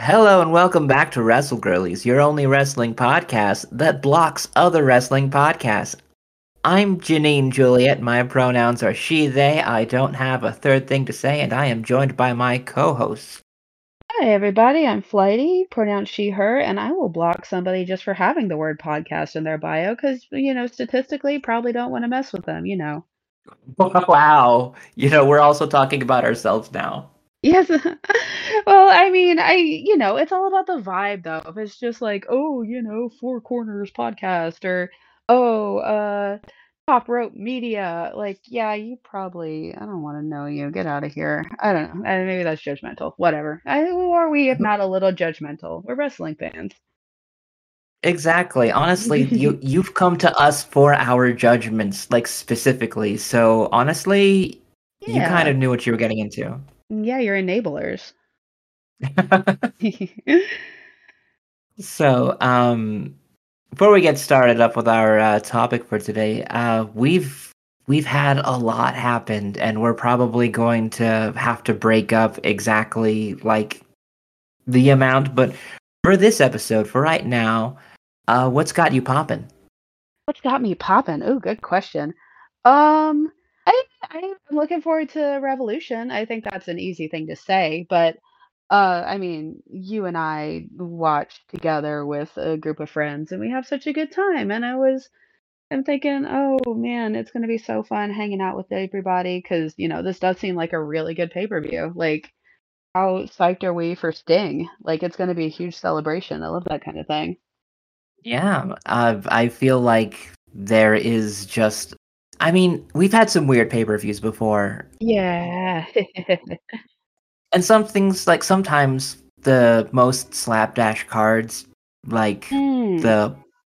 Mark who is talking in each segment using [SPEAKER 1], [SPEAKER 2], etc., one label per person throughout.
[SPEAKER 1] Hello and welcome back to Wrestle Girlies, your only wrestling podcast that blocks other wrestling podcasts. I'm Janine Juliet. My pronouns are she, they. I don't have a third thing to say, and I am joined by my co hosts.
[SPEAKER 2] Hi, everybody. I'm Flighty, pronouns she, her, and I will block somebody just for having the word podcast in their bio because, you know, statistically, probably don't want to mess with them, you know.
[SPEAKER 1] Wow. You know, we're also talking about ourselves now.
[SPEAKER 2] Yes. well, I mean, I, you know, it's all about the vibe, though. If it's just like, oh, you know, Four Corners podcast or, oh, uh, Top Rope Media, like, yeah, you probably, I don't want to know you. Get out of here. I don't know. Maybe that's judgmental. Whatever. I, who are we if not a little judgmental? We're wrestling fans.
[SPEAKER 1] Exactly. Honestly, you you've come to us for our judgments, like specifically. So honestly, you kind of knew what you were getting into.
[SPEAKER 2] Yeah, you're enablers.
[SPEAKER 1] So, um, before we get started up with our uh, topic for today, uh, we've we've had a lot happened, and we're probably going to have to break up exactly like the amount. But for this episode, for right now, uh, what's got you popping?
[SPEAKER 2] What's got me popping? Oh, good question. Um, I'm looking forward to Revolution. I think that's an easy thing to say, but uh, I mean, you and I watched together with a group of friends, and we have such a good time. And I was, I'm thinking, oh man, it's gonna be so fun hanging out with everybody because you know this does seem like a really good pay-per-view. Like, how psyched are we for Sting? Like, it's gonna be a huge celebration. I love that kind of thing.
[SPEAKER 1] Yeah, I feel like there is just. I mean, we've had some weird pay per views before,
[SPEAKER 2] Yeah.
[SPEAKER 1] and some things like sometimes the most slapdash cards like
[SPEAKER 2] Hmm.
[SPEAKER 1] the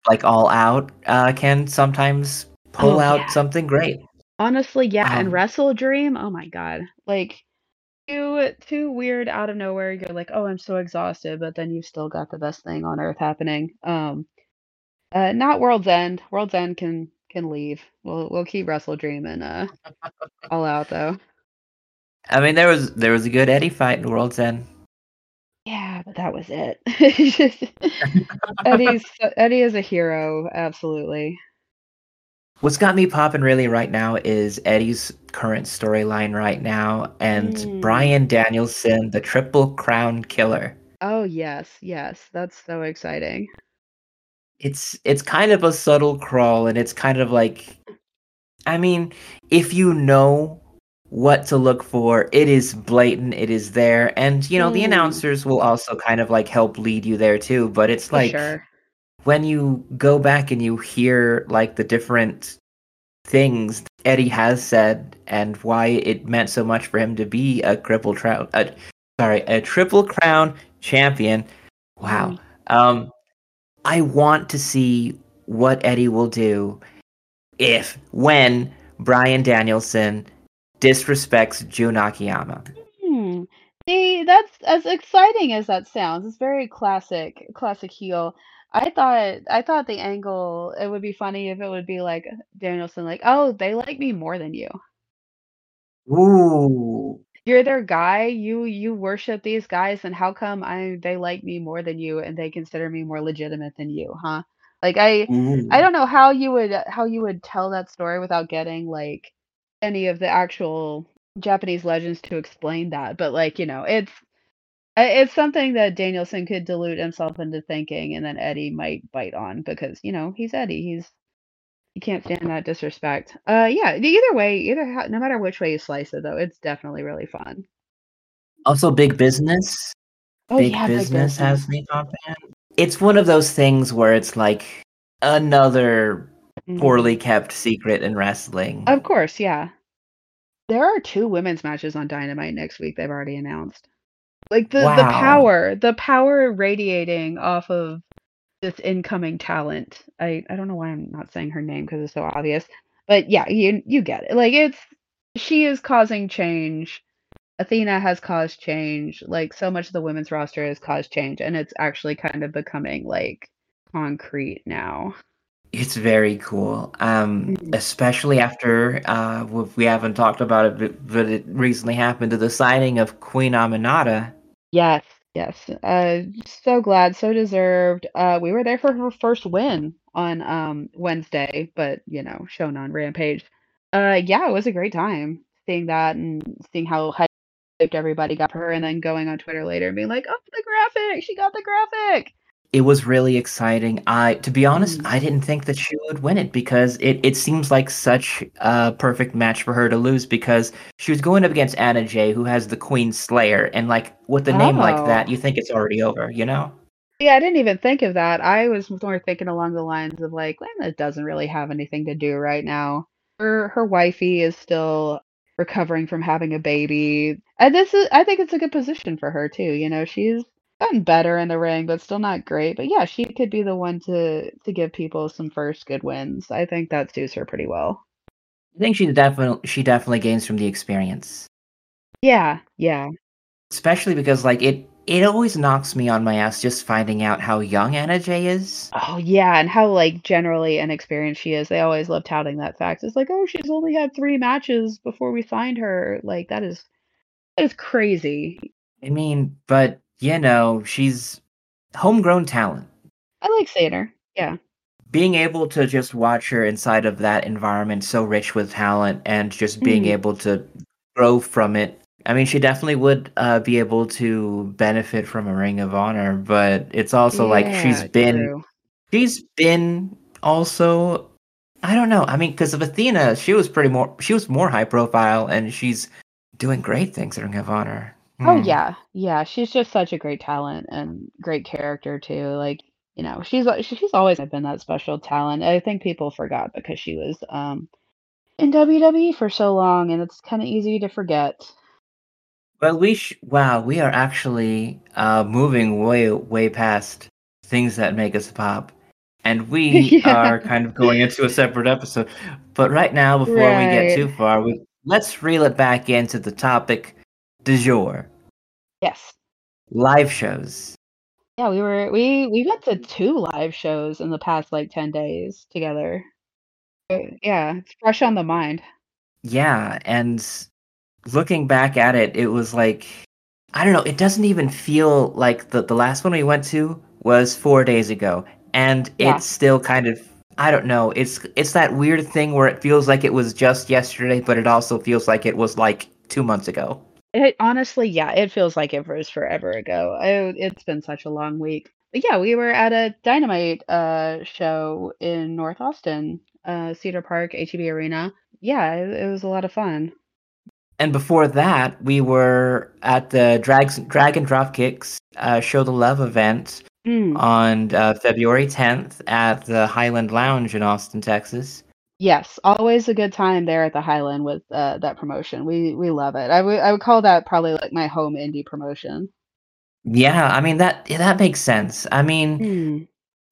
[SPEAKER 1] like all out uh can sometimes pull
[SPEAKER 2] Oh,
[SPEAKER 1] out
[SPEAKER 2] yeah.
[SPEAKER 1] something great
[SPEAKER 2] Honestly, yeah, and
[SPEAKER 1] um
[SPEAKER 2] Wrestle Dream, oh my god. Like too too weird out of nowhere. You're like, "Oh, I'm so exhausted," but then you've still got the best thing on earth happening. Um, uh, not World's End. World's End can can leave. We'll we'll keep Wrestle Dream and uh all out though.
[SPEAKER 1] i mean there was there was a good eddie fight in world's end
[SPEAKER 2] Yeah, but that was it. Just- Eddie's Eddie is a hero, absolutely.
[SPEAKER 1] what's got me popping really right now is eddie's current storyline right now and
[SPEAKER 2] Mm.
[SPEAKER 1] bryan danielson the triple crown killer
[SPEAKER 2] Oh yes, yes, that's so exciting.
[SPEAKER 1] It's it's kind of a subtle crawl and it's kind of like i mean if you know what to look for it is blatant it is there and you know the
[SPEAKER 2] Mm.
[SPEAKER 1] announcers will also kind of like help lead you there too but it's
[SPEAKER 2] For
[SPEAKER 1] like
[SPEAKER 2] sure.
[SPEAKER 1] when you go back and you hear like the different things eddie has said and why it meant so much for him to be a triple crown sorry a triple crown champion wow
[SPEAKER 2] Mm.
[SPEAKER 1] um I want to see what Eddie will do if, when Bryan Danielson disrespects Jun Akiyama.
[SPEAKER 2] Hmm. See, that's as exciting as that sounds. It's very classic, classic heel. I thought I thought the angle it would be funny if it would be like Danielson like, "Oh, they like me more than you.
[SPEAKER 1] Ooh.
[SPEAKER 2] You're their guy. You you worship these guys and how come I they like me more than you and they consider me more legitimate than you, huh?" Like I I
[SPEAKER 1] mm.
[SPEAKER 2] don't know how you would how you would tell that story without getting like any of the actual Japanese legends to explain that, but like, you know, it's it's something that Danielson could delude himself into thinking, and then Eddie might bite on because, you know, he's Eddie. He's he can't stand that disrespect. Uh, yeah, either way, either ho no matter which way you slice it, though, it's definitely really fun.
[SPEAKER 1] Also, big business.
[SPEAKER 2] Oh,
[SPEAKER 1] Big
[SPEAKER 2] yeah, big
[SPEAKER 1] business
[SPEAKER 2] business.
[SPEAKER 1] has me popping. It's one of those things where it's like another
[SPEAKER 2] Mhm.
[SPEAKER 1] poorly kept secret in wrestling.
[SPEAKER 2] Of course, yeah. There are 2 women's matches on Dynamite next week they've already announced. Like, the the power the power radiating off of this incoming talent. I I don't know why I'm not saying her name because it's so obvious, but yeah, you you get it. Like, it's she is causing change. Athena has caused change. Like, so much of the women's roster has caused change, and it's actually kind of becoming, like, concrete now.
[SPEAKER 1] It's very cool. Um,
[SPEAKER 2] Mhm.
[SPEAKER 1] especially after uh, we haven't talked about it, but, but it recently happened to the signing of Queen Aminata.
[SPEAKER 2] Yes, Yes, uh, so glad, so deserved. Uh, we were there for her first win on um, Wednesday, but you know, shown on Rampage. Uh, yeah, it was a great time seeing that and seeing how hyped everybody got for her, and then going on Twitter later and being like, "Oh, the graphic! She got the graphic!"
[SPEAKER 1] It was really exciting. I, to be honest,
[SPEAKER 2] Mm.
[SPEAKER 1] I didn't think that she would win it because it, it seems like such a perfect match for her to lose because she was going up against Anna Jay, who has the Queen Slayer, and like with a name like that,
[SPEAKER 2] Oh.
[SPEAKER 1] you think it's already over, you know?
[SPEAKER 2] Yeah, I didn't even think of that. I was more thinking along the lines of like, Lana doesn't really have anything to do right now. Her her wifey is still recovering from having a baby. And this is I think it's a good position for her too. You know, she's gotten better in the ring, but still not great. But yeah, she could be the one to to give people some first good wins. I think that suits her pretty well.
[SPEAKER 1] I think she definitely she definitely gains from the experience,
[SPEAKER 2] Yeah, yeah.
[SPEAKER 1] especially because like it it always knocks me on my ass just finding out how young Anna Jay is.
[SPEAKER 2] Oh yeah, and how like generally inexperienced she is. They always love touting that fact. It's like, oh, she's only had three matches before we signed her. Like that is that is crazy.
[SPEAKER 1] I mean, but you know, she's homegrown talent.
[SPEAKER 2] I like seeing her. Yeah.
[SPEAKER 1] being able to just watch her inside of that environment so rich with talent and just being
[SPEAKER 2] Mhm.
[SPEAKER 1] able to grow from it i mean she definitely would uh, be able to benefit from a ring of honor but it's also like she's been
[SPEAKER 2] true.
[SPEAKER 1] she's been also i don't know i mean because of athena she was pretty more she was more high profile and she's doing great things at ring of honor
[SPEAKER 2] Oh
[SPEAKER 1] Hmm.
[SPEAKER 2] yeah, yeah. She's just such a great talent and great character too. Like you know, she's al- she's always been that special talent. I think people forgot because she was um in WWE for so long, and it's kind of easy to forget.
[SPEAKER 1] Well, we sh- wow, we are actually uh, moving way way past things that make us pop, and we
[SPEAKER 2] Yeah.
[SPEAKER 1] are kind of going into a separate episode. But right now, before we get
[SPEAKER 2] Right.
[SPEAKER 1] too far, we let's reel it back into the topic du jour:
[SPEAKER 2] Yes.
[SPEAKER 1] live shows.
[SPEAKER 2] Yeah, we were we we went to 2 live shows in the past, like, 10 days together. Uh, yeah, it's fresh on the mind.
[SPEAKER 1] Yeah, and looking back at it, it was like I don't know. It doesn't even feel like the the last one we went to was four days ago, and
[SPEAKER 2] Yeah.
[SPEAKER 1] it's still kind of I don't know. It's it's that weird thing where it feels like it was just yesterday, but it also feels like it was like two months ago.
[SPEAKER 2] It honestly, yeah, it feels like it was forever ago. I it's been such a long week. But yeah, we were at a Dynamite, uh, show in North Austin, uh, Cedar Park, HEB Arena. Yeah, it it was a lot of fun.
[SPEAKER 1] And before that, we were at the Drags, Dragon Dropkicks uh, Show the Love event
[SPEAKER 2] Mm,
[SPEAKER 1] on uh, February 10th at the Highland Lounge in Austin, Texas.
[SPEAKER 2] Yes, always a good time there at the Highland with, uh, that promotion. We we love it. I would I would call that probably, like, my home indie promotion.
[SPEAKER 1] Yeah, I mean that that makes sense. I mean,
[SPEAKER 2] Mm.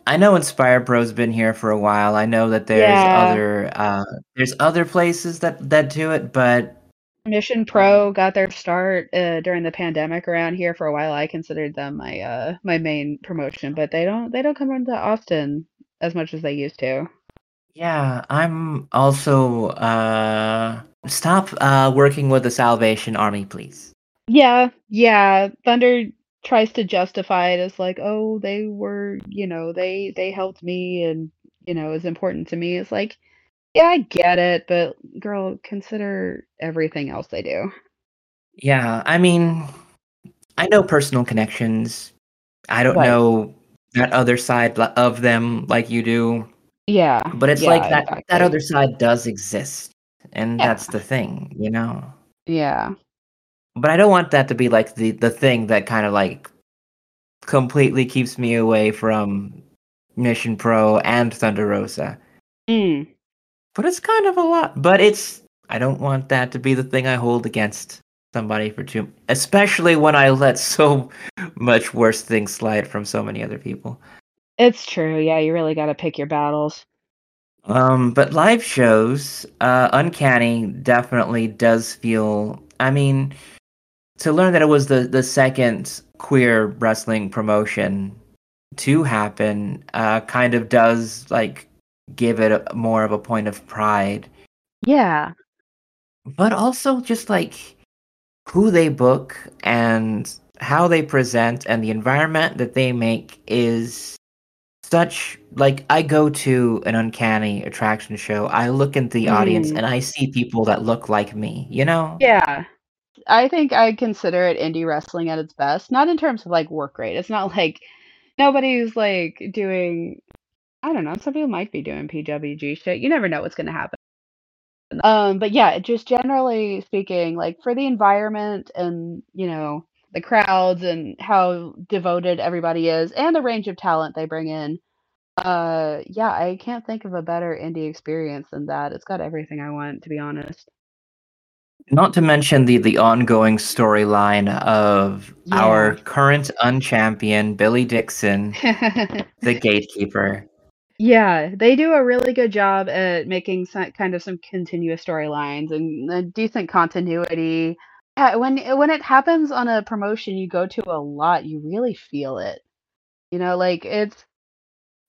[SPEAKER 1] I know Inspire Pro's been here for a while. I know that there's
[SPEAKER 2] Yeah.
[SPEAKER 1] other uh there's other places that that do it, but
[SPEAKER 2] Mission Pro got their start uh, during the pandemic around here for a while. I considered them my uh my main promotion, but they don't they don't come into Austin as much as they used to.
[SPEAKER 1] Yeah, I'm also uh stop uh working with the Salvation Army, please.
[SPEAKER 2] Yeah, yeah. Thunder tries to justify it as like, oh, they were, you know, they they helped me and you know is important to me. It's like, yeah, I get it, but girl, consider everything else they do.
[SPEAKER 1] Yeah, I mean, I know personal connections. I don't
[SPEAKER 2] Right.
[SPEAKER 1] know that other side of them like you do,
[SPEAKER 2] Yeah,
[SPEAKER 1] but it's
[SPEAKER 2] yeah,
[SPEAKER 1] like that that other side does exist, and
[SPEAKER 2] Yeah,
[SPEAKER 1] that's the thing, you know.
[SPEAKER 2] yeah.
[SPEAKER 1] But I don't want that to be like the the thing that kind of like completely keeps me away from Mission Pro and Thunder Rosa.
[SPEAKER 2] Mm.
[SPEAKER 1] But it's kind of a lot. But it's I don't want that to be the thing I hold against somebody for too especially when I let so much worse things slide from so many other people.
[SPEAKER 2] It's true. Yeah, you really got to pick your battles.
[SPEAKER 1] Um, but live shows, uh, Uncanny definitely does feel. I mean, to learn that it was the the second queer wrestling promotion to happen, uh, kind of does like give it a, more of a point of pride,
[SPEAKER 2] Yeah.
[SPEAKER 1] but also just like who they book and how they present and the environment that they make is such like I go to an uncanny attraction show. I look at the audience
[SPEAKER 2] Mm.
[SPEAKER 1] and I see people that look like me, you know?
[SPEAKER 2] Yeah. I think I consider it indie wrestling at its best, not in terms of, like, work rate. It's not like nobody's, like, doing I don't know, some people might be doing PWG shit. You never know what's gonna happen. Um, but yeah, just generally speaking, like, for the environment and, you know, the crowds and how devoted everybody is and the range of talent they bring in, uh, yeah, I can't think of a better indie experience than that. It's got everything I want, to be honest.
[SPEAKER 1] Not to mention the the ongoing storyline of our current unchampion Billy Dixon, the gatekeeper.
[SPEAKER 2] Yeah, they do a really good job at making some kind of some continuous storylines and a decent continuity. Yeah, when eh, when it happens on a promotion you go to a lot, you really feel it. You know, like it's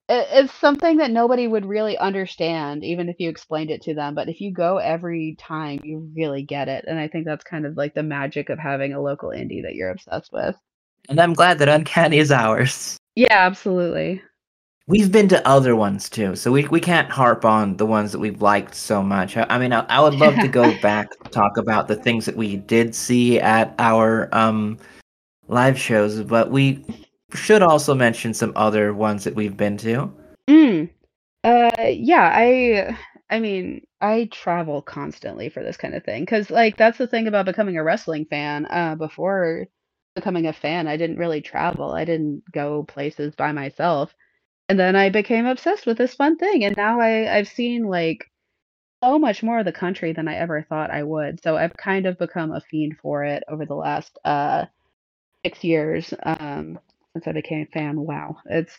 [SPEAKER 2] it, it's something that nobody would really understand even if you explained it to them, but if you go every time, you really get it. And I think that's kind of like the magic of having a local indie that you're obsessed with.
[SPEAKER 1] And I'm glad that Uncanny is ours.
[SPEAKER 2] Yeah, absolutely.
[SPEAKER 1] We've been to other ones too, so we we can't harp on the ones that we've liked so much. I, I mean, I, I would love to go back to talk about the things that we did see at our um live shows, but we should also mention some other ones that we've been to.
[SPEAKER 2] Mm. Uh, yeah, I I mean, I travel constantly for this kind of thing because, like, that's the thing about becoming a wrestling fan. Uh, before becoming a fan, I didn't really travel. I didn't go places by myself. And then I became obsessed with this fun thing, and now I I've seen, like, so much more of the country than I ever thought I would. So I've kind of become a fiend for it over the last uh 6 years, um, since I became a fan. Wow, it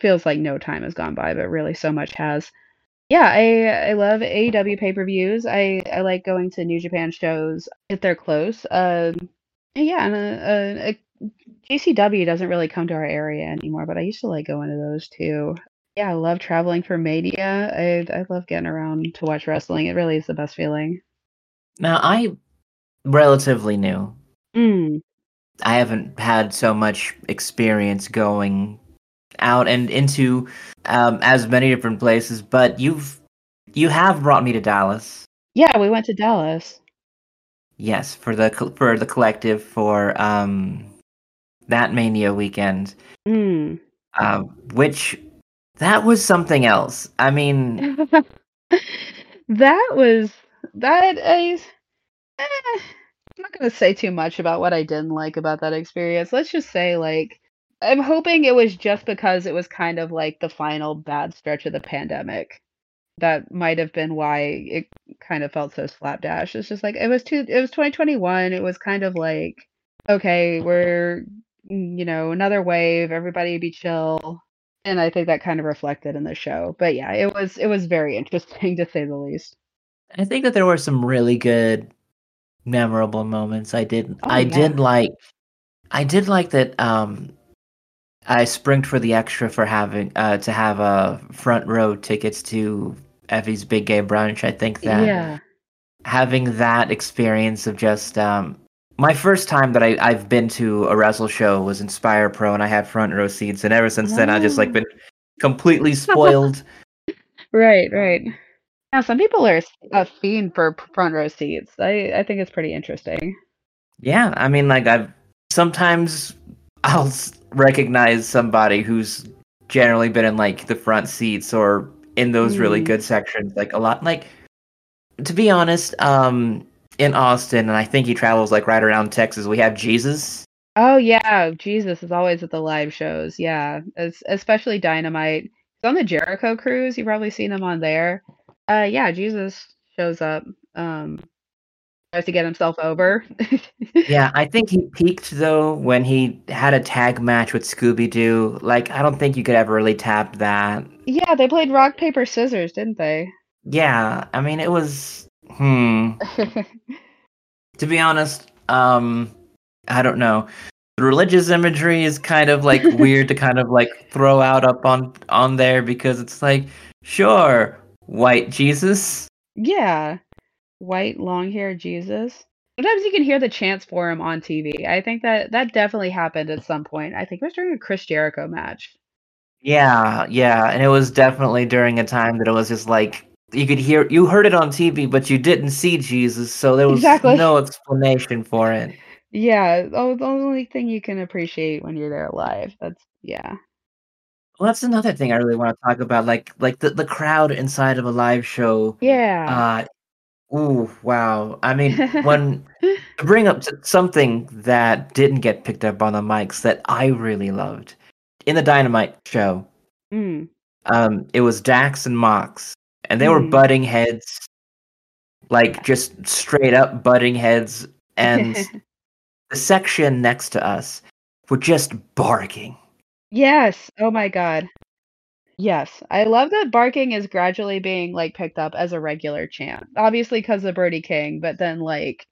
[SPEAKER 2] feels like no time has gone by, but really so much has. Yeah, I I love AEW pay-per-views. I I like going to New Japan shows if they're close. Um, yeah, and uh, uh, uh, GCW doesn't really come to our area anymore, but I used to like going to those too. Yeah, I love traveling for media. I I love getting around to watch wrestling. It really is the best feeling.
[SPEAKER 1] Now, I relatively new.
[SPEAKER 2] Mm.
[SPEAKER 1] I haven't had so much experience going out and into um, as many different places, but you've you have brought me to Dallas.
[SPEAKER 2] Yeah, we went to Dallas.
[SPEAKER 1] Yes, for the for the collective for um, that Mania weekend,
[SPEAKER 2] Mm.
[SPEAKER 1] uh, which that was something else. I mean,
[SPEAKER 2] that was that is eh, I'm not gonna say too much about what I didn't like about that experience. Let's just say like I'm hoping it was just because it was kind of like the final bad stretch of the pandemic. That might have been why it kind of felt so slapdash. It's just like it was too it was 2021. It was kind of like okay, we're you know, another wave, everybody be chill. And I think that kind of reflected in the show. But yeah, it was it was very interesting to say the least.
[SPEAKER 1] I think that there were some really good, memorable moments. I did
[SPEAKER 2] Oh
[SPEAKER 1] I
[SPEAKER 2] yeah.
[SPEAKER 1] did like I did like that. Um, I springed for the extra for having uh to have uh front row tickets to Effy's Big Gay Brunch. I think that
[SPEAKER 2] Yeah.
[SPEAKER 1] having that experience of just um my first time that I, I've been to a wrestle show was Inspire Pro and I had front row seats and ever since then I've just like been completely spoiled.
[SPEAKER 2] Right, right. Now, some people are a fiend for front row seats. I I think it's pretty interesting.
[SPEAKER 1] yeah, I mean like I've sometimes I'll recognize somebody who's generally been in like the front seats or in those really
[SPEAKER 2] Mm.
[SPEAKER 1] good sections like a lot like to be honest um in Austin and I think he travels like right around Texas we have Jesus
[SPEAKER 2] Oh yeah, Jesus is always at the live shows. Yeah, es- especially Dynamite. He's on the Jericho cruise. You've probably seen him on there. Uh, yeah, Jesus shows up. Um, tries to get himself over.
[SPEAKER 1] Yeah, I think he peaked though when he had a tag match with Scooby Doo. Like, I don't think you could ever really tap that.
[SPEAKER 2] Yeah, they played rock paper scissors, didn't they?
[SPEAKER 1] Yeah, I mean, it was. Hmm. To be honest, um, I don't know. The religious imagery is kind of like weird to kind of like throw out up on on there because it's like, sure, white Jesus.
[SPEAKER 2] yeah, white long hair Jesus. Sometimes you can hear the chants for him on TV. I think that that definitely happened at some point. I think it was during a Chris Jericho match.
[SPEAKER 1] Yeah, yeah, and it was definitely during a time that it was just like you could hear you heard it on TV, but you didn't see Jesus, so there was
[SPEAKER 2] Exactly.
[SPEAKER 1] no explanation for it.
[SPEAKER 2] Yeah, oh, the only thing you can appreciate when you're there live. That's yeah.
[SPEAKER 1] Well, that's another thing I really want to talk about, like like the, the crowd inside of a live show.
[SPEAKER 2] Yeah.
[SPEAKER 1] Uh, ooh, wow. I mean, when to bring up something that didn't get picked up on the mics that I really loved in the Dynamite show,
[SPEAKER 2] Mm.
[SPEAKER 1] um, it was Dax and Mox, and they were
[SPEAKER 2] Mm.
[SPEAKER 1] butting heads, like just straight up butting heads, and the section next to us were just barking.
[SPEAKER 2] Yes. Oh my god. Yes. I love that barking is gradually being, like, picked up as a regular chant. Obviously, because of Birdie King, but then, like,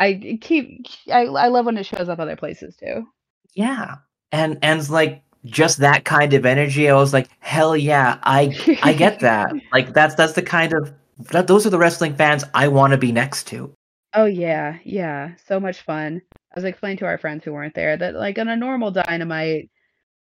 [SPEAKER 2] I keep I I love when it shows up other places too.
[SPEAKER 1] Yeah. And and it's like just that kind of energy. I was like, hell yeah, I I get that. Like that's that's the kind of that those are the wrestling fans I want to be next to.
[SPEAKER 2] Oh, yeah, yeah, so much fun. I was explaining to our friends who weren't there that, like, on a normal Dynamite,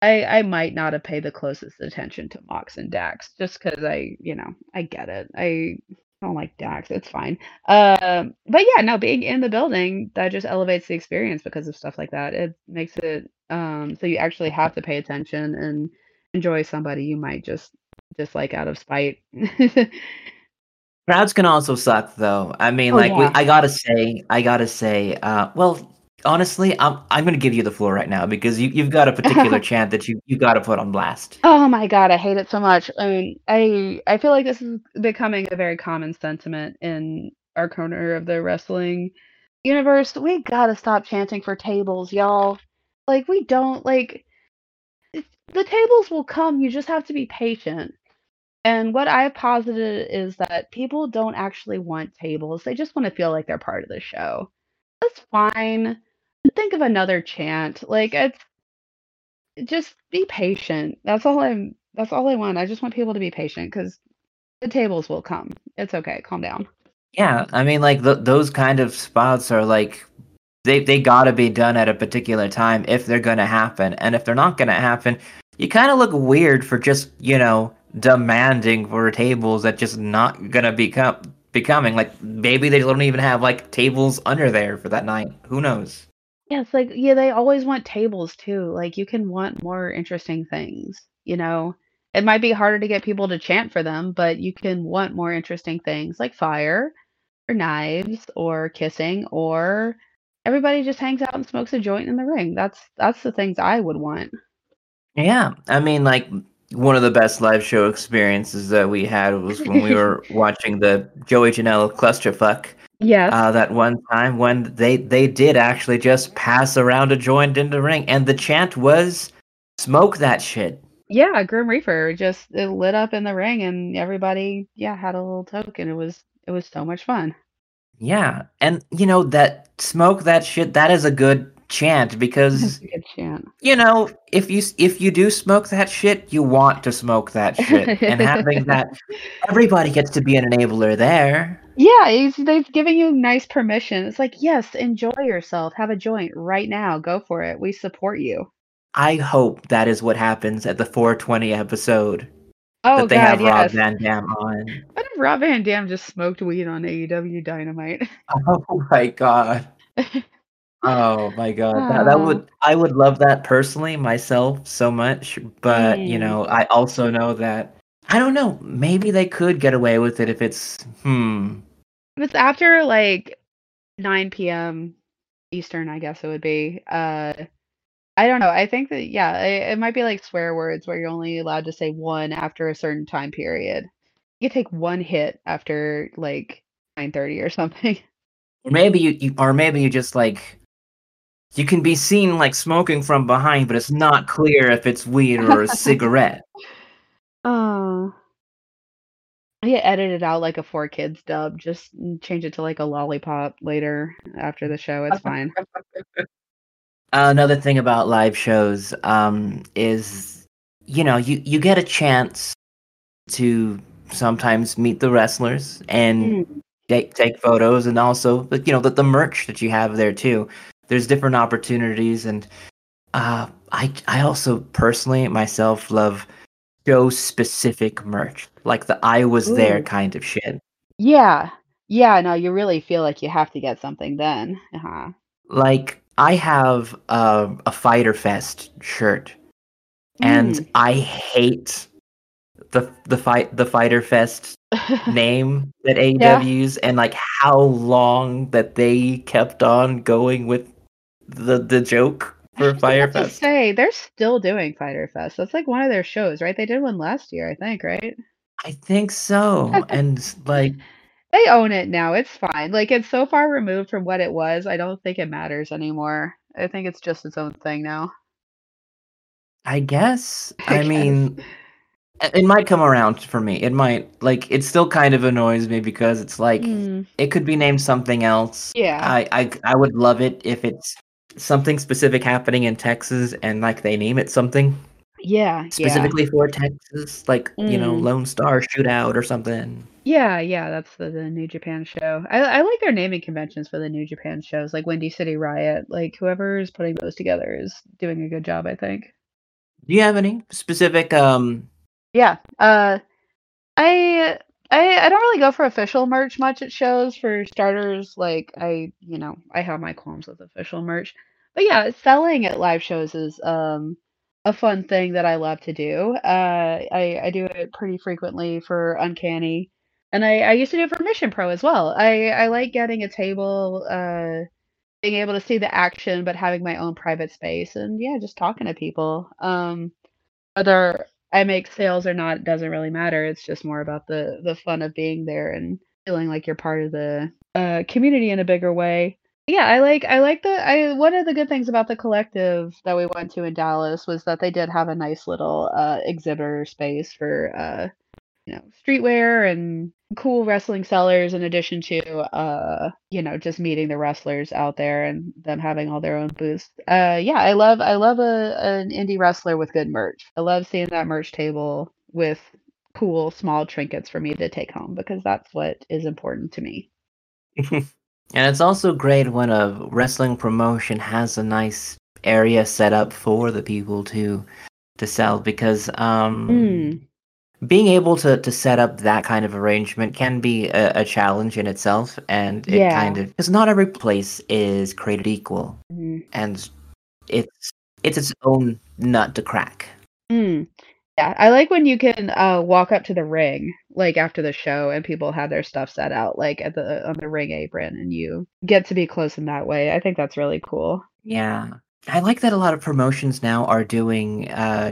[SPEAKER 2] I I might not have paid the closest attention to Mox and Dax just because I, you know, I get it. I don't like Dax, it's fine. Um, but yeah, no, being in the building, that just elevates the experience because of stuff like that. It makes it, um, so you actually have to pay attention and enjoy somebody you might just dislike out of spite.
[SPEAKER 1] Crowds can also suck though. I mean,
[SPEAKER 2] Oh,
[SPEAKER 1] like we. I gotta say, I gotta say, uh well honestly, I'm I'm gonna give you the floor right now because you, you've got a particular chant that you you gotta put on blast.
[SPEAKER 2] Oh my god, I hate it so much. I mean, I I feel like this is becoming a very common sentiment in our corner of the wrestling universe. We gotta stop chanting for tables, y'all. Like, we don't like the tables will come, you just have to be patient. And what I've posited is that people don't actually want tables. They just want to feel like they're part of the show. That's fine. Think of another chant. Like, it's just be patient. That's all I'm that's all I want. I just want people to be patient because the tables will come. It's okay. Calm down.
[SPEAKER 1] Yeah, I mean like th- those kind of spots are like they they got to be done at a particular time if they're going to happen. And if they're not going to happen, you kind of look weird for just, you know, demanding for tables that just not going to become becoming like maybe they don't even have like tables under there for that night. Who knows?
[SPEAKER 2] Yeah, it's like yeah, they always want tables too. Like you can want more interesting things, you know. It might be harder to get people to chant for them, but you can want more interesting things like fire or knives or kissing or everybody just hangs out and smokes a joint in the ring. That's that's the things I would want.
[SPEAKER 1] Yeah, I mean like one of the best live show experiences that we had was when we were watching the Joey Janela clusterfuck.
[SPEAKER 2] Yes.
[SPEAKER 1] uh, that one time when they they did actually just pass around a joint in the ring, and the chant was "smoke that shit."
[SPEAKER 2] Yeah, Grim Reefer just it lit up in the ring and everybody, yeah, had a little token. It was it was so much fun.
[SPEAKER 1] Yeah, and you know that "smoke that shit" that is a good chant because
[SPEAKER 2] chant.
[SPEAKER 1] you know if you if you do smoke that shit, you want to smoke that shit, and having that everybody gets to be an enabler there.
[SPEAKER 2] Yeah, he's they've given you nice permission. It's like, yes, enjoy yourself. Have a joint right now. Go for it. We support you.
[SPEAKER 1] I hope that is what happens at the 420 episode
[SPEAKER 2] Oh
[SPEAKER 1] that they
[SPEAKER 2] God,
[SPEAKER 1] have Rob
[SPEAKER 2] yes.
[SPEAKER 1] Van Dam on.
[SPEAKER 2] What if Rob Van Dam just smoked weed on AEW Dynamite?
[SPEAKER 1] Oh my god. Oh my god, that, that would I would love that personally myself so much, but you
[SPEAKER 2] Mm.
[SPEAKER 1] know, I also know that I don't know, maybe they could get away with it if it's hmm.
[SPEAKER 2] If it's after like 9 p.m. Eastern, I guess it would be. Uh, I don't know. I think that yeah, it, it might be like swear words where you're only allowed to say one after a certain time period. You take one hit after like 9:30 or something.
[SPEAKER 1] Or maybe you, you or maybe you just like you can be seen like smoking from behind, but it's not clear if it's weed or a cigarette.
[SPEAKER 2] Oh. Yeah, edit it out like a four kids dub. Just change it to like a lollipop later after the show. It's fine.
[SPEAKER 1] Another thing about live shows um, is, you know, you, you get a chance to sometimes meet the wrestlers and
[SPEAKER 2] Mm.
[SPEAKER 1] take take photos and also you know the, the merch that you have there too. There's different opportunities and uh, I I also personally myself love show specific merch like the I was there kind of shit.
[SPEAKER 2] Yeah. Yeah, no, you really feel like you have to get something then. Uh-huh.
[SPEAKER 1] Like I have uh, a Fyter Fest shirt and
[SPEAKER 2] Mm.
[SPEAKER 1] I hate the the fight the Fyter Fest name that
[SPEAKER 2] Yeah.
[SPEAKER 1] AEW used and like how long that they kept on going with the the joke for
[SPEAKER 2] was about to
[SPEAKER 1] Fyrefest.
[SPEAKER 2] say, they're still doing Fyter Fest. That's like one of their shows, right? They did one last year, I think, right?
[SPEAKER 1] I think so. And like
[SPEAKER 2] They own it now, it's fine. Like, it's so far removed from what it was, I don't think it matters anymore. I think it's just its own thing now.
[SPEAKER 1] I guess
[SPEAKER 2] I
[SPEAKER 1] I
[SPEAKER 2] guess.
[SPEAKER 1] mean it it might come around for me. It might like it still kind of annoys me because it's like
[SPEAKER 2] Mm,
[SPEAKER 1] it could be named something else.
[SPEAKER 2] yeah.
[SPEAKER 1] I I I would love it if it's something specific happening in Texas and like they name it something
[SPEAKER 2] Yeah, yeah.
[SPEAKER 1] specifically for Texas, like, you know,
[SPEAKER 2] Mm.
[SPEAKER 1] Lone Star Shootout or something.
[SPEAKER 2] Yeah, yeah, that's the the New Japan show. I I like their naming conventions for the New Japan shows, like Windy City Riot. Like, whoever is putting those together is doing a good job, I think.
[SPEAKER 1] Do you have any specific um
[SPEAKER 2] Yeah, uh I I I don't really go for official merch much at shows. For starters, like I, you know, I have my qualms with official merch. But yeah, selling at live shows is um a fun thing that I love to do. Uh I I do it pretty frequently for Uncanny. And I I used to do it for Mission Pro as well. I I like getting a table uh being able to see the action but having my own private space and yeah, just talking to people. Um I make sales or not doesn't really matter. It's just more about the the fun of being there and feeling like you're part of the uh, community in a bigger way. Yeah, I like I like the I one of the good things about the collective that we went to in Dallas was that they did have a nice little uh, exhibitor space for uh, you know, streetwear and cool wrestling sellers in addition to uh, you know, just meeting the wrestlers out there and them having all their own booths. Uh yeah, I love I love a an indie wrestler with good merch. I love seeing that merch table with cool small trinkets for me to take home because that's what is important to me.
[SPEAKER 1] and it's also great when a wrestling promotion has a nice area set up for the people to to sell because um
[SPEAKER 2] Mm,
[SPEAKER 1] being able to to set up that kind of arrangement can be a, a challenge in itself and it kind of because not every place is created equal
[SPEAKER 2] Mm,
[SPEAKER 1] and it's it's its own nut to crack
[SPEAKER 2] mm. Yeah, I like when you can uh walk up to the ring like after the show and people have their stuff set out like at the on the ring apron and you get to be close in that way. I think that's really cool.
[SPEAKER 1] yeah i like that a lot of promotions now are doing uh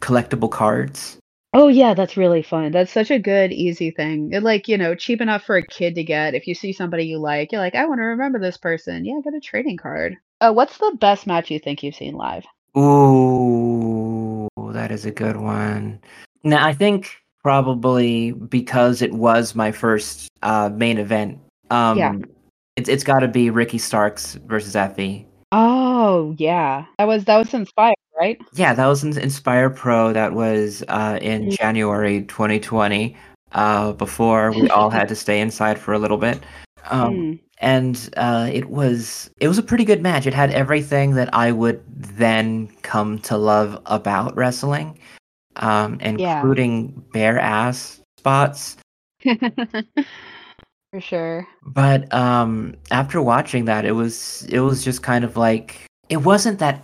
[SPEAKER 1] collectible cards
[SPEAKER 2] Oh yeah, that's really fun. That's such a good easy thing. And like, you know, cheap enough for a kid to get. If you see somebody you like, you're like, I want to remember this person. Yeah, get a trading card. Uh, what's the best match you think you've seen live?
[SPEAKER 1] Ooh, that is a good one. Now, I think probably because it was my first uh, main event,
[SPEAKER 2] Yeah.
[SPEAKER 1] um, it's it's got to be Ricky Starks versus Effy.
[SPEAKER 2] Oh yeah, that was that was inspired, right?
[SPEAKER 1] Yeah, that was in Inspire Pro. That was uh, in
[SPEAKER 2] Mm.
[SPEAKER 1] January 2020, uh, before we all had to stay inside for a little bit. Um,
[SPEAKER 2] Mm,
[SPEAKER 1] and uh, it was it was a pretty good match. It had everything that I would then come to love about wrestling, um,
[SPEAKER 2] yeah.
[SPEAKER 1] including bare ass spots.
[SPEAKER 2] For sure.
[SPEAKER 1] But um, after watching that, it was it was just kind of like it wasn't that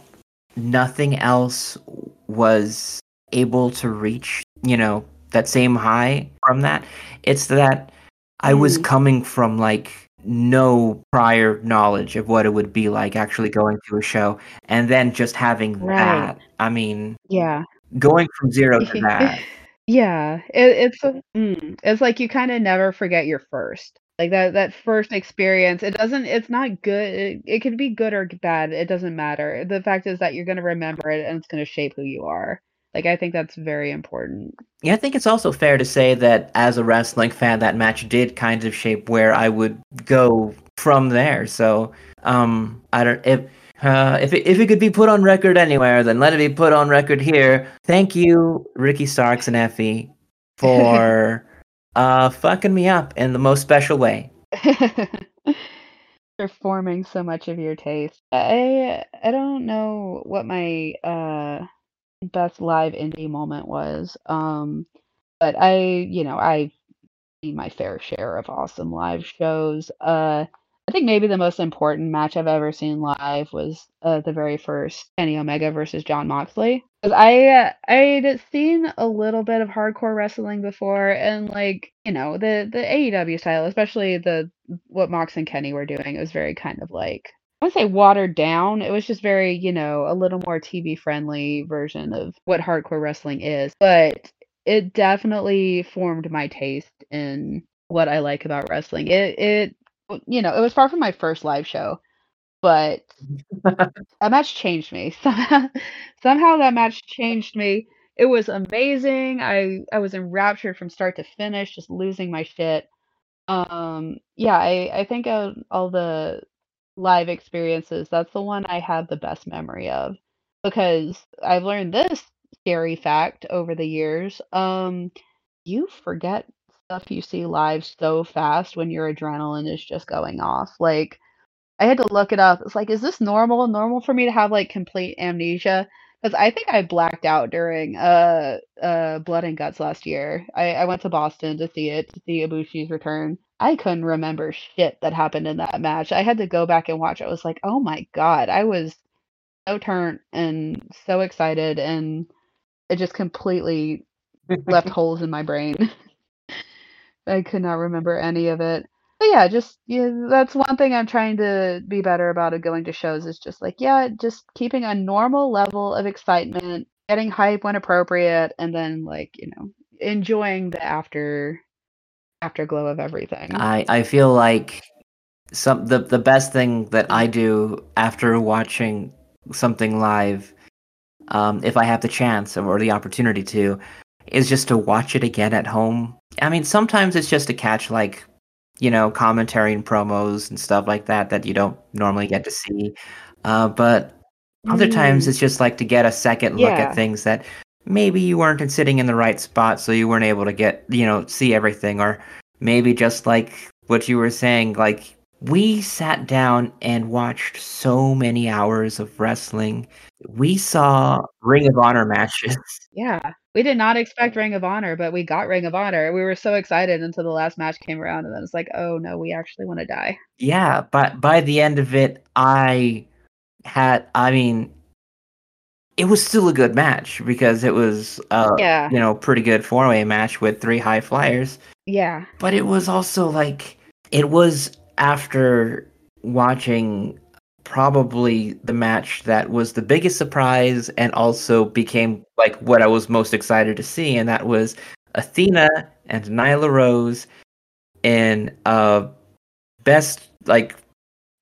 [SPEAKER 1] nothing else was able to reach you know that same high from that. It's that I was
[SPEAKER 2] Mm,
[SPEAKER 1] coming from like no prior knowledge of what it would be like actually going to a show and then just having
[SPEAKER 2] right.
[SPEAKER 1] that. I mean,
[SPEAKER 2] Yeah.
[SPEAKER 1] going from zero to that.
[SPEAKER 2] Yeah, it, it's a, mm, it's like you kind of never forget your first. Like that that first experience, it doesn't it's not good. It, it could be good or bad. It doesn't matter. The fact is that you're going to remember it and it's going to shape who you are. Like I think that's very important.
[SPEAKER 1] Yeah, I think it's also fair to say that as a wrestling fan, that match did kind of shape where I would go from there. So, um, I don't if uh, if it, if it could be put on record anywhere, then let it be put on record here. Thank you, Ricky Starks and Effy, for uh fucking me up in the most special way.
[SPEAKER 2] They're forming so much of your taste. I I don't know what my, uh, best live indie moment was, um, but I you know, seen my fair share of awesome live shows. Uh, I think maybe the most important match I've ever seen live was, uh, the very first Kenny Omega versus Jon Moxley. 'Cause I, uh, I'd seen a little bit of hardcore wrestling before and, like, you know, the the AEW style, especially the what Mox and Kenny were doing, it was very kind of like I wouldn't say watered down, it was just very, you know, a little more TV friendly version of what hardcore wrestling is, but it definitely formed my taste in what I like about wrestling. It it you know, it was far from my first live show, but that match changed me. Somehow somehow that match changed me. It was amazing. I I was enraptured from start to finish, just losing my shit. Um, yeah, I I think of all the live experiences, that's the one I have the best memory of, because I've learned this scary fact over the years, um, you forget stuff you see live so fast when your adrenaline is just going off, like, I had to look it up. It's like, "Is this normal normal for me to have, like, complete amnesia? Because I think I blacked out during, uh, uh, Blood and Guts last year. I I went to Boston to see it, to see Ibushi's return. I couldn't remember shit that happened in that match. I had to go back and watch it. I was like, "Oh my god." I was so turned and so excited, and it just completely left holes in my brain. I could not remember any of it. But yeah, just yeah, that's one thing I'm trying to be better about at going to shows is just like, yeah, just keeping a normal level of excitement, getting hype when appropriate, and then, like, you know, enjoying the after afterglow of everything.
[SPEAKER 1] I I feel like some the the best thing that I do after watching something live, um, if I have the chance or the opportunity to, is just to watch it again at home. I mean, sometimes it's just to catch, like, you know, commentary and promos and stuff like that that you don't normally get to see, uh, but other times
[SPEAKER 2] Mm.
[SPEAKER 1] it's just, like, to get a second look at things that maybe you weren't sitting in the right spot, so you weren't able to get you know, see everything, or maybe just like what you were saying, like, we sat down and watched so many hours of wrestling. We saw Ring of Honor matches.
[SPEAKER 2] Yeah. We did not expect mm. Ring of Honor, but we got Ring of Honor. We were so excited until the last match came around, and then it's like, "Oh, no, we actually wanna die."
[SPEAKER 1] Yeah, but by the end of it, I had I mean it was still a good match because it was a,
[SPEAKER 2] Yeah.
[SPEAKER 1] you know, pretty good four-way match with 3 high flyers.
[SPEAKER 2] Yeah.
[SPEAKER 1] But it was also, like it was after watching probably the match that was the biggest surprise and also became, like, what I was most excited to see, and that was Athena and Nyla Rose in a best, like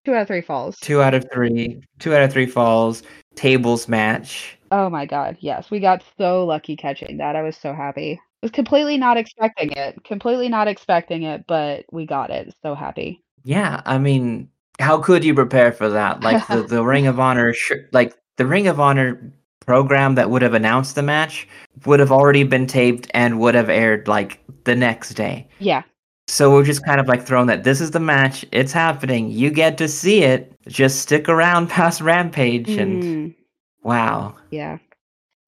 [SPEAKER 2] 2 out of 3 falls.
[SPEAKER 1] 2 out of 3 2 out of 3 falls, tables match.
[SPEAKER 2] Oh my god, yes, we got so lucky catching that, I was so happy. Was completely not expecting it, completely not expecting it, but we got it, so happy.
[SPEAKER 1] Yeah, I mean, how could you prepare for that? Like, the the Ring of Honor sh like, the Ring of Honor program that would have announced the match would have already been taped and would have aired, like, the next day.
[SPEAKER 2] Yeah.
[SPEAKER 1] So we're just kind of, like, thrown that this is the match, it's happening, you get to see it, just stick around past Rampage, and
[SPEAKER 2] Mm.
[SPEAKER 1] wow.
[SPEAKER 2] Yeah.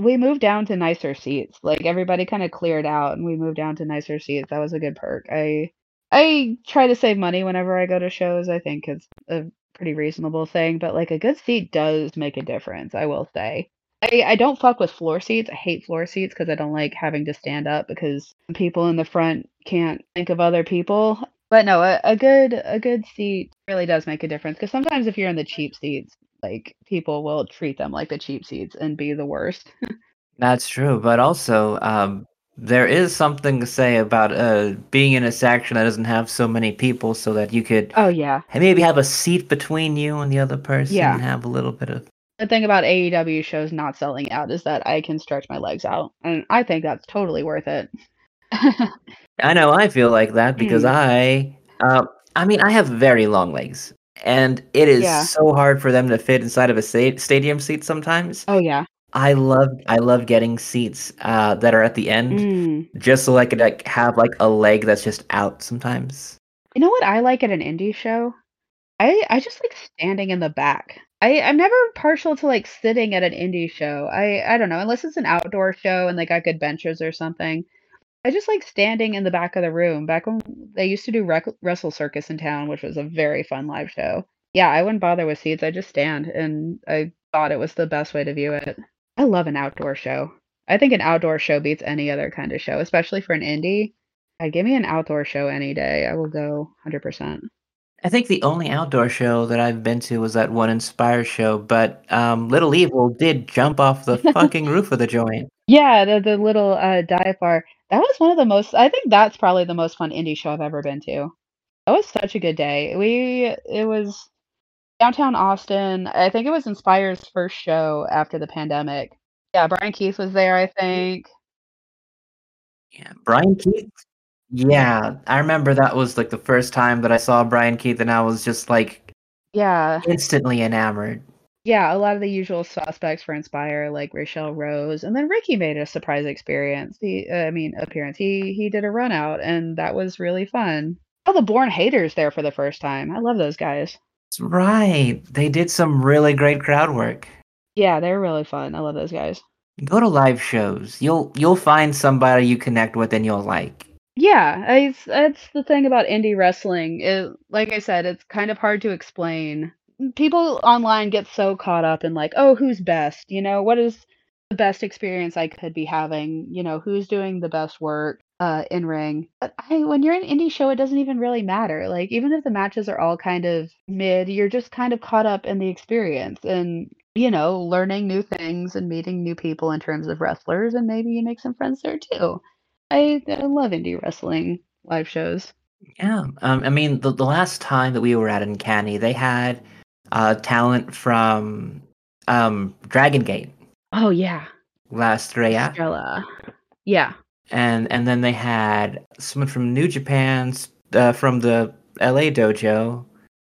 [SPEAKER 2] We moved down to nicer seats, like, everybody kinda cleared out, and we moved down to nicer seats, that was a good perk. I I try to save money whenever I go to shows, I think it's a pretty reasonable thing, but, like, a good seat does make a difference, I will say. I I don't fuck with floor seats, I hate floor seats because I don't like having to stand up because people in the front can't think of other people, but no, a a good a good seat really does make a difference because sometimes if you're in the cheap seats, like, people will treat them like the cheap seats and be the worst.
[SPEAKER 1] That's true, but also, um, there is something to say about, uh, being in a section that doesn't have so many people so that you could
[SPEAKER 2] Oh, yeah.
[SPEAKER 1] maybe have a seat between you and the other person
[SPEAKER 2] Yeah.
[SPEAKER 1] and have a little bit of
[SPEAKER 2] The thing about AEW shows not selling out is that I can stretch my legs out, and I think that's totally worth it.
[SPEAKER 1] I know I feel like that because
[SPEAKER 2] Mm.
[SPEAKER 1] I, uh I mean, I have very long legs, and it is
[SPEAKER 2] Yeah.
[SPEAKER 1] so hard for them to fit inside of a sta stadium seat sometimes.
[SPEAKER 2] Oh, yeah.
[SPEAKER 1] I love I love getting seats, uh, that are at the end
[SPEAKER 2] Mm.
[SPEAKER 1] just so I could, like, have, like, a leg that's just out sometimes.
[SPEAKER 2] You know what I like at an indie show? I I just like standing in the back. I I'm never partial to, like, sitting at an indie show. I I don't know, unless it's an outdoor show and they got good benches or something. I just like standing in the back of the room. Back when they used to do Rec Wrestle Circus in town, which was a very fun live show. Yeah, I wouldn't bother with seats, I just stand, and I thought it was the best way to view it. I love an outdoor show. I think an outdoor show beats any other kind of show, especially for an indie. Uh, give me an outdoor show any day. I will go 100%.
[SPEAKER 1] I think the only outdoor show that I've been to was that one Inspire show, but um, Little Evil did jump off the fucking roof of the joint.
[SPEAKER 2] Yeah, the the little uh, dive bar. That was one of the most. I think that's probably the most fun indie show I've ever been to. That was such a good day. We it was downtown Austin. I think it was Inspire's first show after the pandemic. Yeah, Bryan Keith was there. I think.
[SPEAKER 1] Yeah, Bryan Keith. Yeah, I remember that was like the first time that I saw Bryan Keith, and I was just like
[SPEAKER 2] Yeah.
[SPEAKER 1] instantly enamored.
[SPEAKER 2] Yeah, a lot of the usual suspects for Inspire, like Rachel Rose, and then Ricky made a surprise experience. He, uh, I mean, appearance. He he did a run out, and that was really fun. Oh, the Born Haters there for the first time. I love those guys.
[SPEAKER 1] Right. They did some really great crowd work.
[SPEAKER 2] Yeah, they're really fun. I love those guys.
[SPEAKER 1] Go to live shows. You'll you'll find somebody you connect with and you'll like.
[SPEAKER 2] Yeah, it's that's the thing about indie wrestling. It, like I said, it's kind of hard to explain. People online get so caught up in like, oh, who's best? You know, what is the best experience I could be having? You know, who's doing the best work uh, in ring? But I, when you're an indie show, it doesn't even really matter. Like, even if the matches are all kind of mid, you're just kind of caught up in the experience and you know, learning new things and meeting new people in terms of wrestlers, and maybe you make some friends there too. I, I love indie wrestling live shows.
[SPEAKER 1] Yeah, um, I mean, the, the last time that we were at Uncanny, they had uh, talent from um, Dragon Gate
[SPEAKER 2] Oh yeah,
[SPEAKER 1] last Raya,
[SPEAKER 2] Estrella. Yeah,
[SPEAKER 1] and and then they had someone from New Japan uh, from the LA dojo.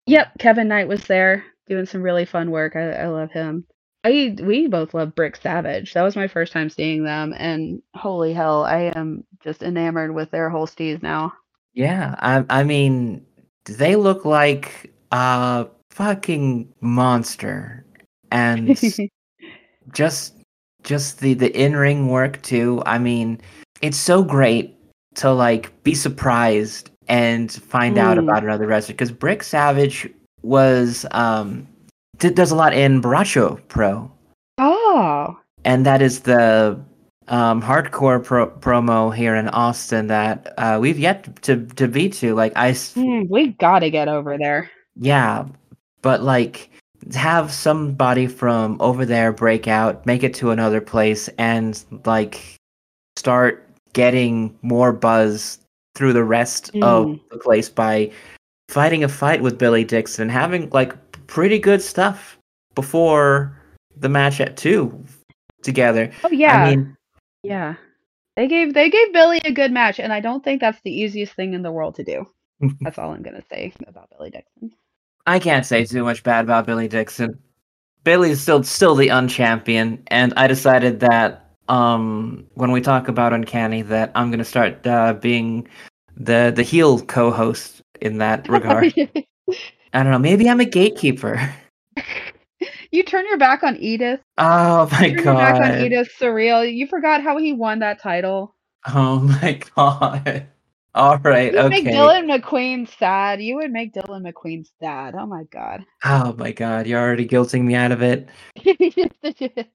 [SPEAKER 2] yep. Kevin Knight was there doing some really fun work. I, I love him. I we both love Brick Savage. That was my first time seeing them, and holy hell, I am just enamored with their whole steez now.
[SPEAKER 1] Yeah, I I mean, they look like a fucking monster, and just just the the in-ring work too i mean it's so great to like be surprised and find out
[SPEAKER 2] Mm.
[SPEAKER 1] about another wrestler because brick savage was um d- does a lot in borracho pro
[SPEAKER 2] oh,
[SPEAKER 1] and that is the um hardcore pro- promo here in austin that uh we've yet to to be to like i s-
[SPEAKER 2] hmm, we gotta get over there.
[SPEAKER 1] yeah, but like have somebody from over there break out, make it to another place, and like start getting more buzz through the rest of
[SPEAKER 2] Mm.
[SPEAKER 1] the place by fighting a fight with Billy Dixon, having like pretty good stuff before the match at two together.
[SPEAKER 2] Oh yeah,
[SPEAKER 1] I mean,
[SPEAKER 2] yeah. They gave they gave Billy a good match, and I don't think that's the easiest thing in the world to do. That's all I'm gonna say about Billy Dixon.
[SPEAKER 1] I can't say too much bad about Billy Dixon. Billy's still still the unchampion, and I decided that um when we talk about Uncanny that I'm gonna start uh, being the the heel co-host in that regard. I don't know, maybe I'm a gatekeeper.
[SPEAKER 2] you turn your back on Edith.
[SPEAKER 1] Oh my
[SPEAKER 2] You turn your back on. Edith Surreal. You forgot how he won that title.
[SPEAKER 1] Oh my god. All right,
[SPEAKER 2] You would make. Dylan McQueen sad. You would make Dylan McQueen sad. Oh my god.
[SPEAKER 1] Oh my god, you're already guilting me out of it.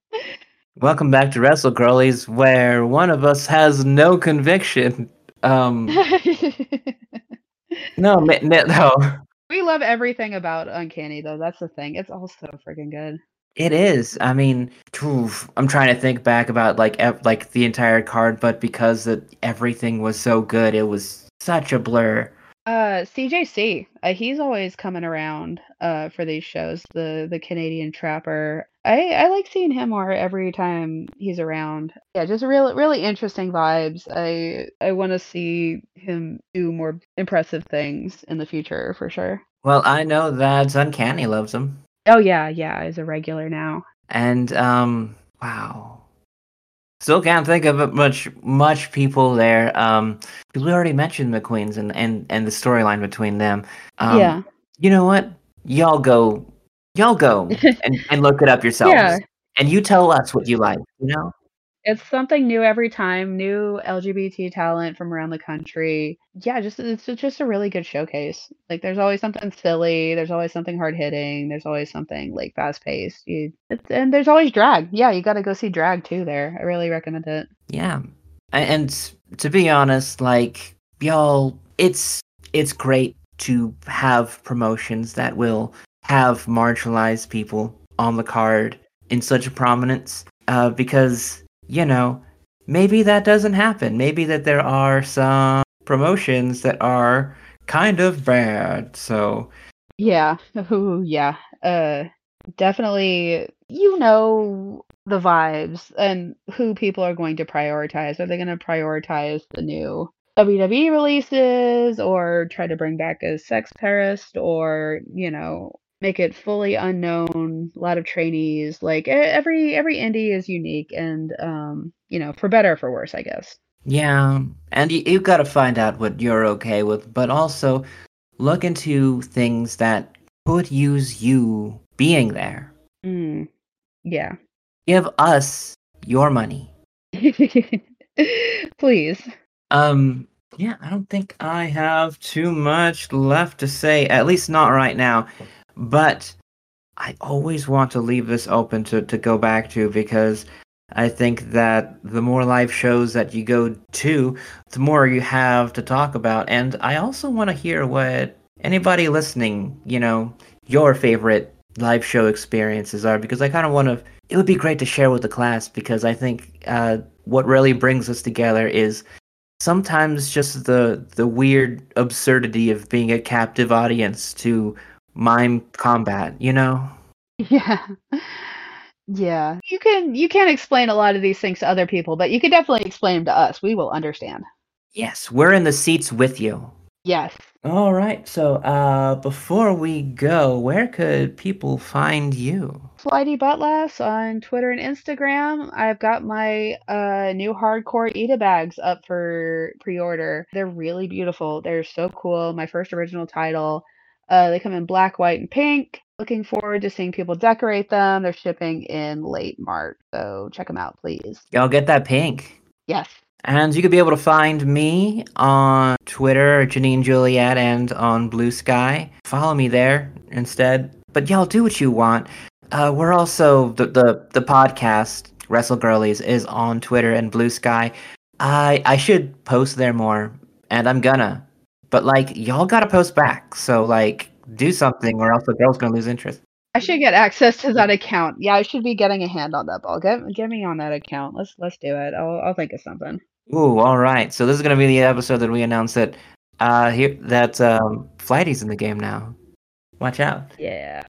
[SPEAKER 1] Welcome back to Wrestle Girlies, where one of us has no conviction. Um no, no, no.
[SPEAKER 2] we love everything about Uncanny though. That's the thing. It's all so freaking good.
[SPEAKER 1] It is. I mean, oof, I'm trying to think back about like ev- like the entire card, but because it, everything was so good, it was such a blur.
[SPEAKER 2] Uh, CJC, uh, he's always coming around uh for these shows. The the Canadian Trapper. I I like seeing him more every time he's around. Yeah, just really really interesting vibes. I I want to see him do more impressive things in the future for sure.
[SPEAKER 1] Well, I know that Uncanny loves him,
[SPEAKER 2] Oh yeah, yeah, he's a regular now.
[SPEAKER 1] and um, wow, Still can't think of much much people there. Um, because we already mentioned McQueen's and and and the storyline between them. Um,
[SPEAKER 2] yeah.
[SPEAKER 1] You know what? Y'all go, y'all go and and look it up yourselves.
[SPEAKER 2] Yeah.
[SPEAKER 1] And you tell us what you like. You know.
[SPEAKER 2] It's something new every time, new LGBT talent from around the country. Yeah, just it's just a really good showcase. Like there's always something silly, there's always something hard hitting, there's always something like fast paced. You it's, and there's always drag. Yeah, you got to go see drag too there. I really recommend it.
[SPEAKER 1] Yeah. And to be honest, like y'all, it's it's great to have promotions that will have marginalized people on the card in such prominence uh, because you know maybe that doesn't happen maybe that there are some promotions that are kind of bad so
[SPEAKER 2] Yeah. Ooh, yeah. Uh definitely you know the vibes and who people are going to prioritize. Are they going to prioritize the new WWE releases or try to bring back a sex terrorist or, you know, make it fully unknown, a lot of trainees. Like every every indie is unique and um, you know, for better or for worse, I guess.
[SPEAKER 1] yeah and you, you got to find out what you're okay with but also look into things that could use you being there
[SPEAKER 2] Mm. Yeah.
[SPEAKER 1] give us your money
[SPEAKER 2] Please.
[SPEAKER 1] Um, yeah, I don't think I have too much left to say, at least not right now. But I always want to leave this open to, to go back to because I think that the more live shows that you go to, the more you have to talk about. And I also want to hear what anybody listening, you know, your favorite live show experiences are because I kind of want to. It would be great to share with the class because I think uh, what really brings us together is sometimes just the the weird absurdity of being a captive audience to mime combat. You know?
[SPEAKER 2] Yeah. Yeah. You can you can't explain a lot of these things to other people, but you can definitely explain them to us. We will understand.
[SPEAKER 1] Yes, we're in the seats with you.
[SPEAKER 2] Yes.
[SPEAKER 1] All right. So, uh, before we go, where could people find you?
[SPEAKER 2] Flighty Buttlass on Twitter and Instagram. I've got my uh, new hardcore Eda bags up for pre-order. They're really beautiful. They're so cool. My first original title. Uh, they come in black, white, and pink. Looking forward to seeing people decorate them. They're shipping in late March, so check them out, please.
[SPEAKER 1] Y'all get that pink.
[SPEAKER 2] Yes.
[SPEAKER 1] And you could be able to find me on Twitter, Janine Juliet, and on Bluesky. Follow me there instead. But y'all do what you want. Uh, we're also the, the the podcast Wrestle Girlies is on Twitter and Bluesky. I I should post there more, and I'm gonna. But like y'all gotta post back. So like do something, or else the girl's gonna lose interest.
[SPEAKER 2] I should get access to that account. Yeah, I should be getting a hand on that ball. Get get me on that account. Let's let's do it. I'll I'll think of something.
[SPEAKER 1] Ooh, all right. So this is gonna be the episode that we announce that uh here that um Flighty's in the game now. Watch out.
[SPEAKER 2] Yeah.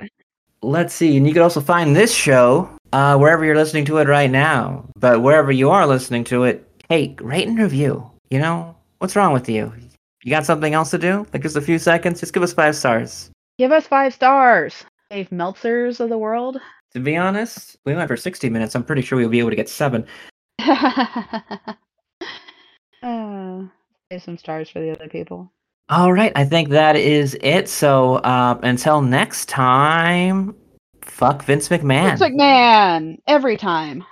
[SPEAKER 1] Let's see, and you can also find this show uh wherever you're listening to it right now. But wherever you are listening to it, hey, rate and review. You know what's wrong with you? You got something else to do? Like just a few seconds? Just give us five stars.
[SPEAKER 2] Give us five stars. Dave Meltzers of the world.
[SPEAKER 1] To be honest, we went for 60 minutes. I'm pretty sure we'll be able to get seven.
[SPEAKER 2] uh, save some stars for the other people.
[SPEAKER 1] All right, I think that is it. So uh, until next time, fuck Vince McMahon.
[SPEAKER 2] Vince McMahon every time.